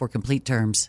for complete terms.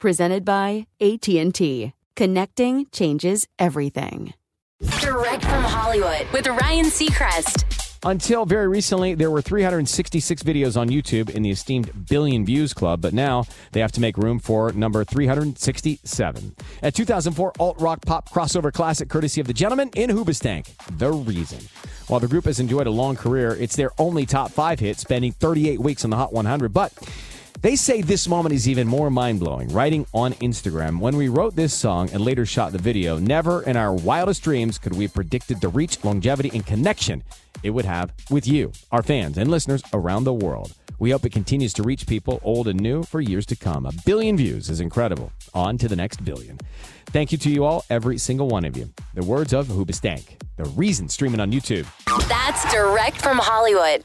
Presented by AT&T. Connecting changes everything. Direct from Hollywood with Ryan Seacrest. Until very recently, there were 366 videos on YouTube in the esteemed Billion Views Club, but now they have to make room for number 367. A 2004 alt rock pop crossover classic courtesy of the gentleman in Hoobastank, The Reason. While the group has enjoyed a long career, it's their only top five hit, spending 38 weeks on the Hot 100. But they say this moment is even more mind blowing. Writing on Instagram, when we wrote this song and later shot the video, never in our wildest dreams could we have predicted the reach, longevity, and connection it would have with you, our fans and listeners around the world. We hope it continues to reach people old and new for years to come. A billion views is incredible. On to the next billion. Thank you to you all, every single one of you. The words of Hoobastank, the reason streaming on YouTube. That's direct from Hollywood.